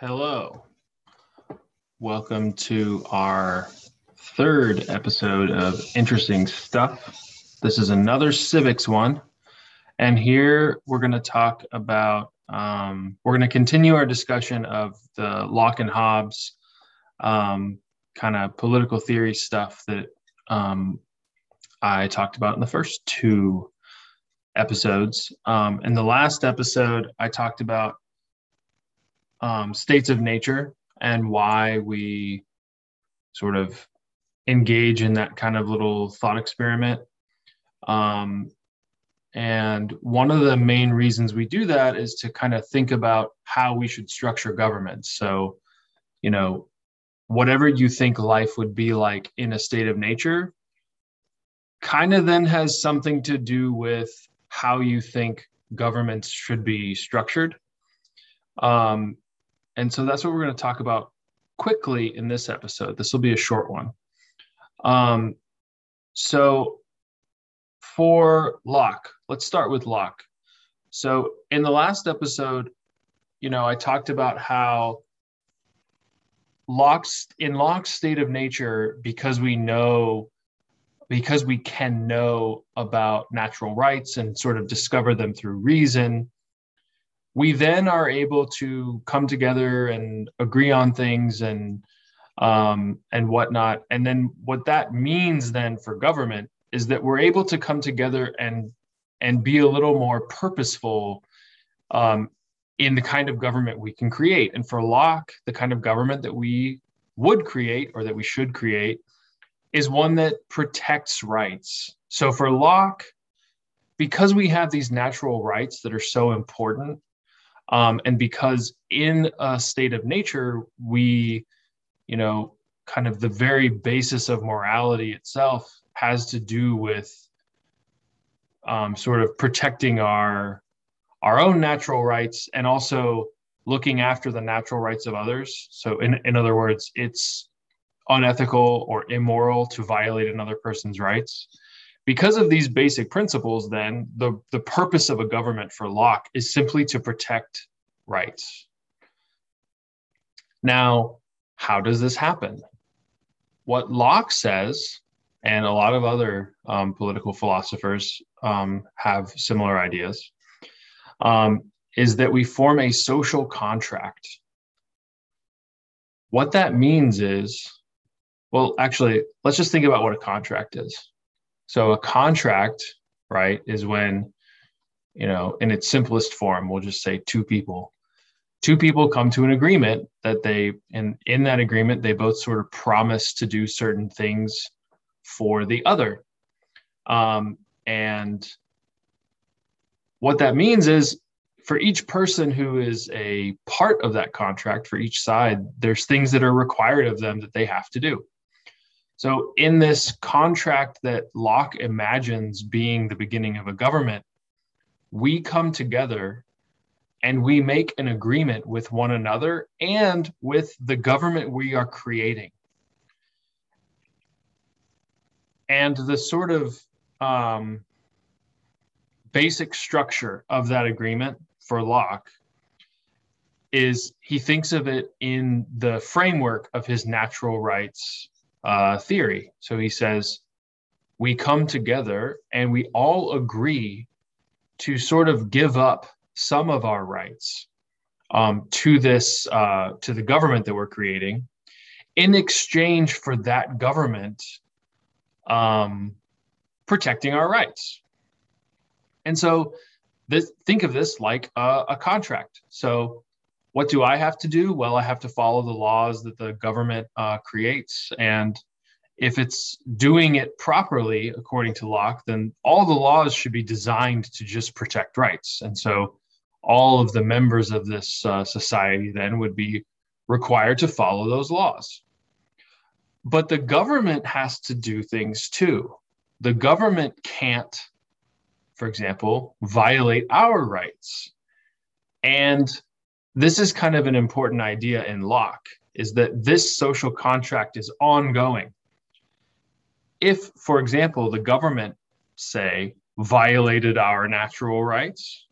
Hello. Welcome to our third episode of Interesting Stuff. This is another civics one. And here we're going to talk about, um, we're going to continue our discussion of the Locke and Hobbes um, kind of political theory stuff that um, I talked about in the first two episodes. Um, in the last episode, I talked about um, states of nature and why we sort of engage in that kind of little thought experiment. Um, and one of the main reasons we do that is to kind of think about how we should structure government. So, you know, whatever you think life would be like in a state of nature kind of then has something to do with how you think governments should be structured. Um, and so that's what we're going to talk about quickly in this episode. This will be a short one. Um, so for Locke, let's start with Locke. So in the last episode, you know, I talked about how Locke's in Locke's state of nature, because we know, because we can know about natural rights and sort of discover them through reason, we then are able to come together and agree on things and um, and whatnot. And then what that means then for government is that we're able to come together and and be a little more purposeful um, in the kind of government we can create. And for Locke, the kind of government that we would create or that we should create is one that protects rights. So for Locke, because we have these natural rights that are so important um, and because in a state of nature, we, you know, kind of the very basis of morality itself has to do with um, sort of protecting our our own natural rights and also looking after the natural rights of others. So, in, in other words, it's unethical or immoral to violate another person's rights. Because of these basic principles, then the, the purpose of a government for Locke is simply to protect rights. Now, how does this happen? What Locke says, and a lot of other um, political philosophers um, have similar ideas, um, is that we form a social contract. What that means is, well, actually, let's just think about what a contract is. So a contract, right, is when, you know, in its simplest form, we'll just say two people. Two people come to an agreement that they, and in that agreement, they both sort of promise to do certain things for the other. Um, and what that means is for each person who is a part of that contract, for each side, there's things that are required of them that they have to do. So, in this contract that Locke imagines being the beginning of a government, we come together and we make an agreement with one another and with the government we are creating. And the sort of um, basic structure of that agreement for Locke is he thinks of it in the framework of his natural rights uh, theory. So he says, we come together and we all agree to sort of give up some of our rights um, to this uh, to the government that we're creating in exchange for that government um, protecting our rights and so this think of this like a, a contract so what do I have to do? Well, I have to follow the laws that the government uh, creates. And if it's doing it properly, according to Locke, then all the laws should be designed to just protect rights. And so all of the members of this uh, society then would be required to follow those laws. But the government has to do things too. The government can't, for example, violate our rights. And this is kind of an important idea in Locke is that this social contract is ongoing. If, for example, the government, say, violated our natural rights,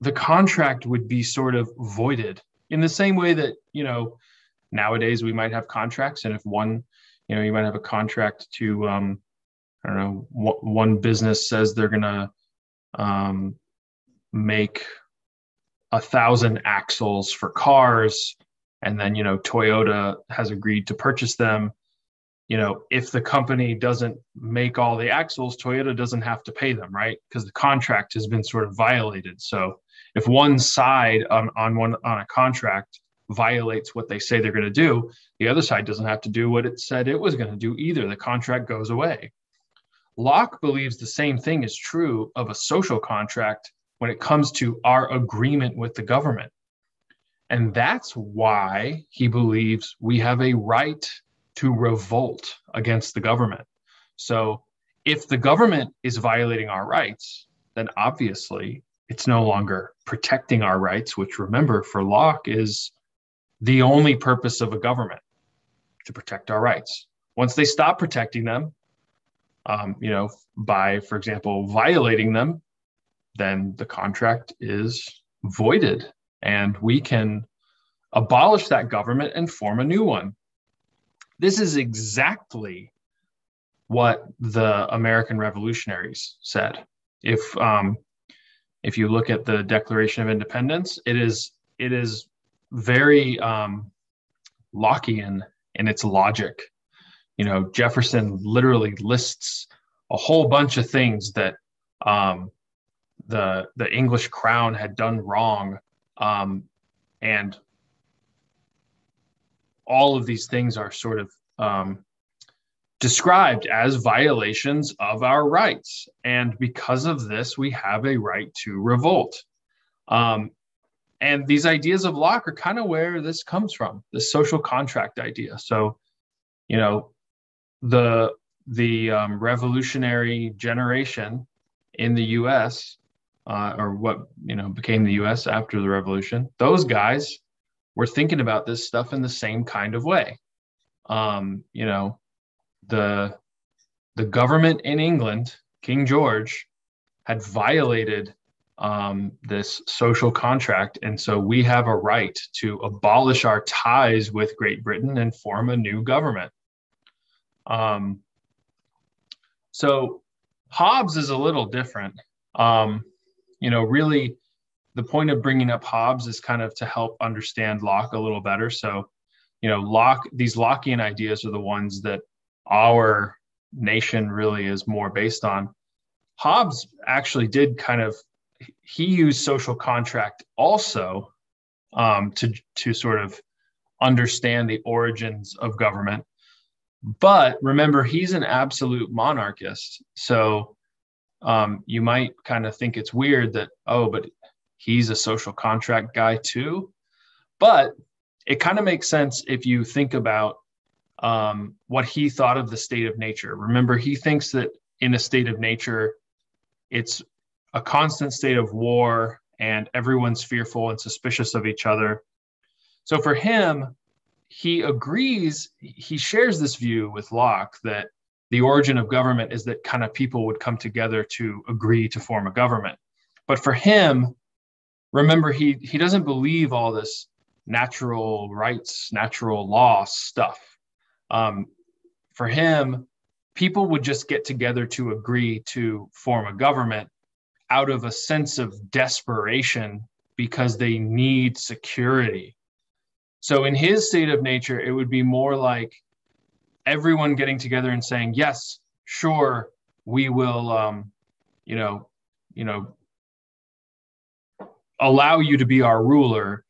the contract would be sort of voided in the same way that you know nowadays we might have contracts and if one you know you might have a contract to um i don't know one business says they're gonna um make a thousand axles for cars. And then you know toyota has agreed to purchase them. You know if the company doesn't make all the axles toyota doesn't have to pay them right? Because the contract has been sort of violated. So if one side on, on one on a contract violates what they say they're going to do the other side doesn't have to do what it said it was going to do either. The contract goes away. Locke believes the same thing is true of a social contract when it comes to our agreement with the government. And that's why he believes we have a right to revolt against the government. So if the government is violating our rights, then obviously it's no longer protecting our rights, which remember for Locke is the only purpose of a government to protect our rights. Once they stop protecting them, um, you know, by, for example, violating them, then the contract is voided and we can abolish that government and form a new one. This is exactly what the American revolutionaries said. If um, if you look at the Declaration of Independence, it is it is very um, Lockean in its logic. You know, Jefferson literally lists a whole bunch of things that um, the the English crown had done wrong, um, and all of these things are sort of um, described as violations of our rights, and because of this, we have a right to revolt. Um, and these ideas of Locke are kind of where this comes from, the social contract idea. So, you know, the the um, revolutionary generation in the U.S uh, or what you know became the U.S. after the revolution, those guys were thinking about this stuff in the same kind of way. Um, you know, the the government in England, King George, had violated um, this social contract, and so we have a right to abolish our ties with Great Britain and form a new government. Um, so Hobbes is a little different. Um, you know, really the point of bringing up Hobbes is kind of to help understand Locke a little better. So, you know, Locke, these Lockean ideas are the ones that our nation really is more based on. Hobbes actually did kind of he used social contract also um, to to sort of understand the origins of government. But remember, he's an absolute monarchist, so um, you might kind of think it's weird that, oh, but he's a social contract guy too. But it kind of makes sense if you think about um, what he thought of the state of nature. Remember, he thinks that in a state of nature, it's a constant state of war and everyone's fearful and suspicious of each other. So for him, he agrees, he shares this view with Locke that the origin of government is that kind of people would come together to agree to form a government. But for him, remember he he doesn't believe all this natural rights, natural law stuff. Um, for him, people would just get together to agree to form a government out of a sense of desperation because they need security. So in his state of nature, it would be more like everyone getting together and saying, yes, sure, we will, um, you know, you know, allow you to be our ruler,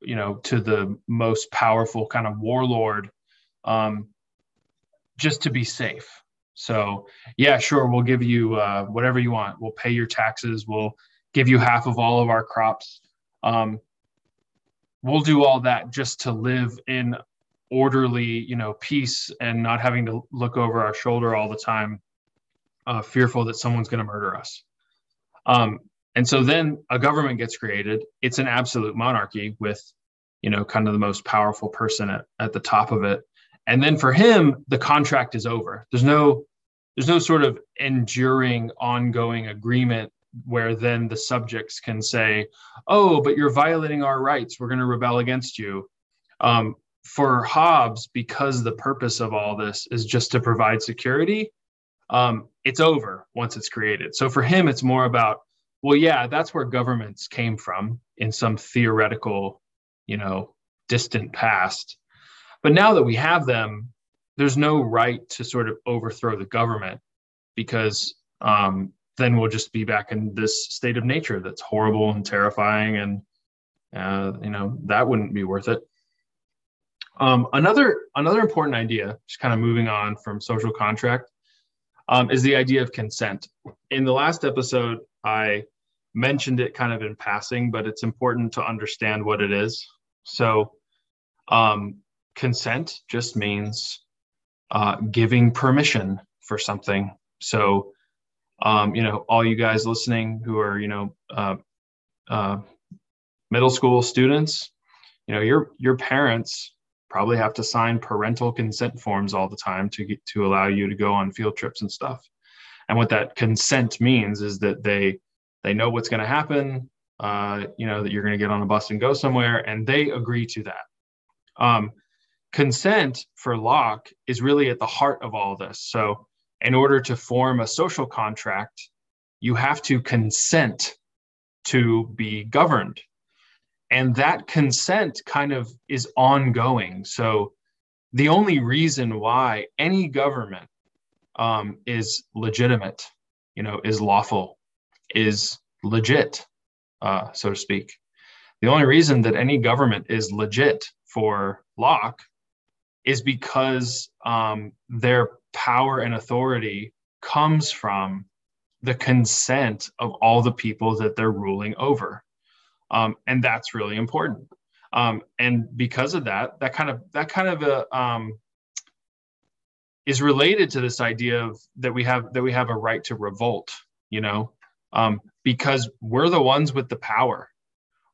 you know, to the most powerful kind of warlord, um, just to be safe. So yeah, sure, we'll give you uh, whatever you want. We'll pay your taxes. We'll give you half of all of our crops. Um, we'll do all that just to live in orderly, you know, peace and not having to look over our shoulder all the time, uh, fearful that someone's going to murder us. Um, and so then a government gets created. It's an absolute monarchy with, you know, kind of the most powerful person at, at the top of it. And then for him, the contract is over. There's no, there's no sort of enduring, ongoing agreement where then the subjects can say, "Oh, but you're violating our rights. We're going to rebel against you." Um, for Hobbes, because the purpose of all this is just to provide security, um, it's over once it's created. So for him, it's more about, well, yeah, that's where governments came from in some theoretical, you know, distant past. But now that we have them, there's no right to sort of overthrow the government because um, then we'll just be back in this state of nature that's horrible and terrifying and uh, you know that wouldn't be worth it um, another another important idea just kind of moving on from social contract um, is the idea of consent. In the last episode i mentioned it kind of in passing but it's important to understand what it is. So um, consent just means uh, giving permission for something. So um, you know, all you guys listening who are, you know, uh, uh, middle school students, you know, your your parents probably have to sign parental consent forms all the time to get to allow you to go on field trips and stuff. And what that consent means is that they they know what's going to happen. Uh, you know that you're going to get on a bus and go somewhere, and they agree to that. Um, consent for Locke is really at the heart of all this. So in order to form a social contract, you have to consent to be governed. And that consent kind of is ongoing. So the only reason why any government um, is legitimate, you know, is lawful, is legit, uh, so to speak. The only reason that any government is legit for Locke is because um, their power and authority comes from the consent of all the people that they're ruling over. Um, and that's really important. Um, and because of that, that kind of that kind of a, uh, um, is related to this idea of that we have that we have a right to revolt. You know, um, because we're the ones with the power.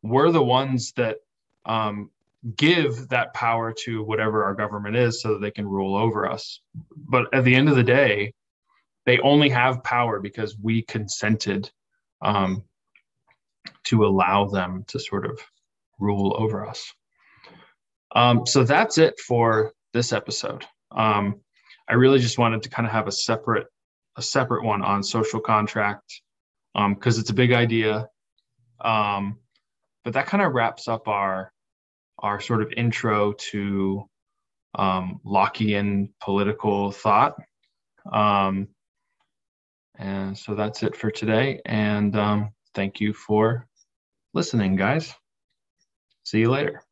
We're the ones that um, give that power to whatever our government is so that they can rule over us. But at the end of the day, they only have power because we consented um, to allow them to sort of rule over us. Um, so that's it for this episode. Um, I really just wanted to kind of have a separate a separate one on social contract because um, it's a big idea. Um, but that kind of wraps up our our sort of intro to um, Lockean political thought. Um, and so that's it for today. And thank you for listening, guys. See you later.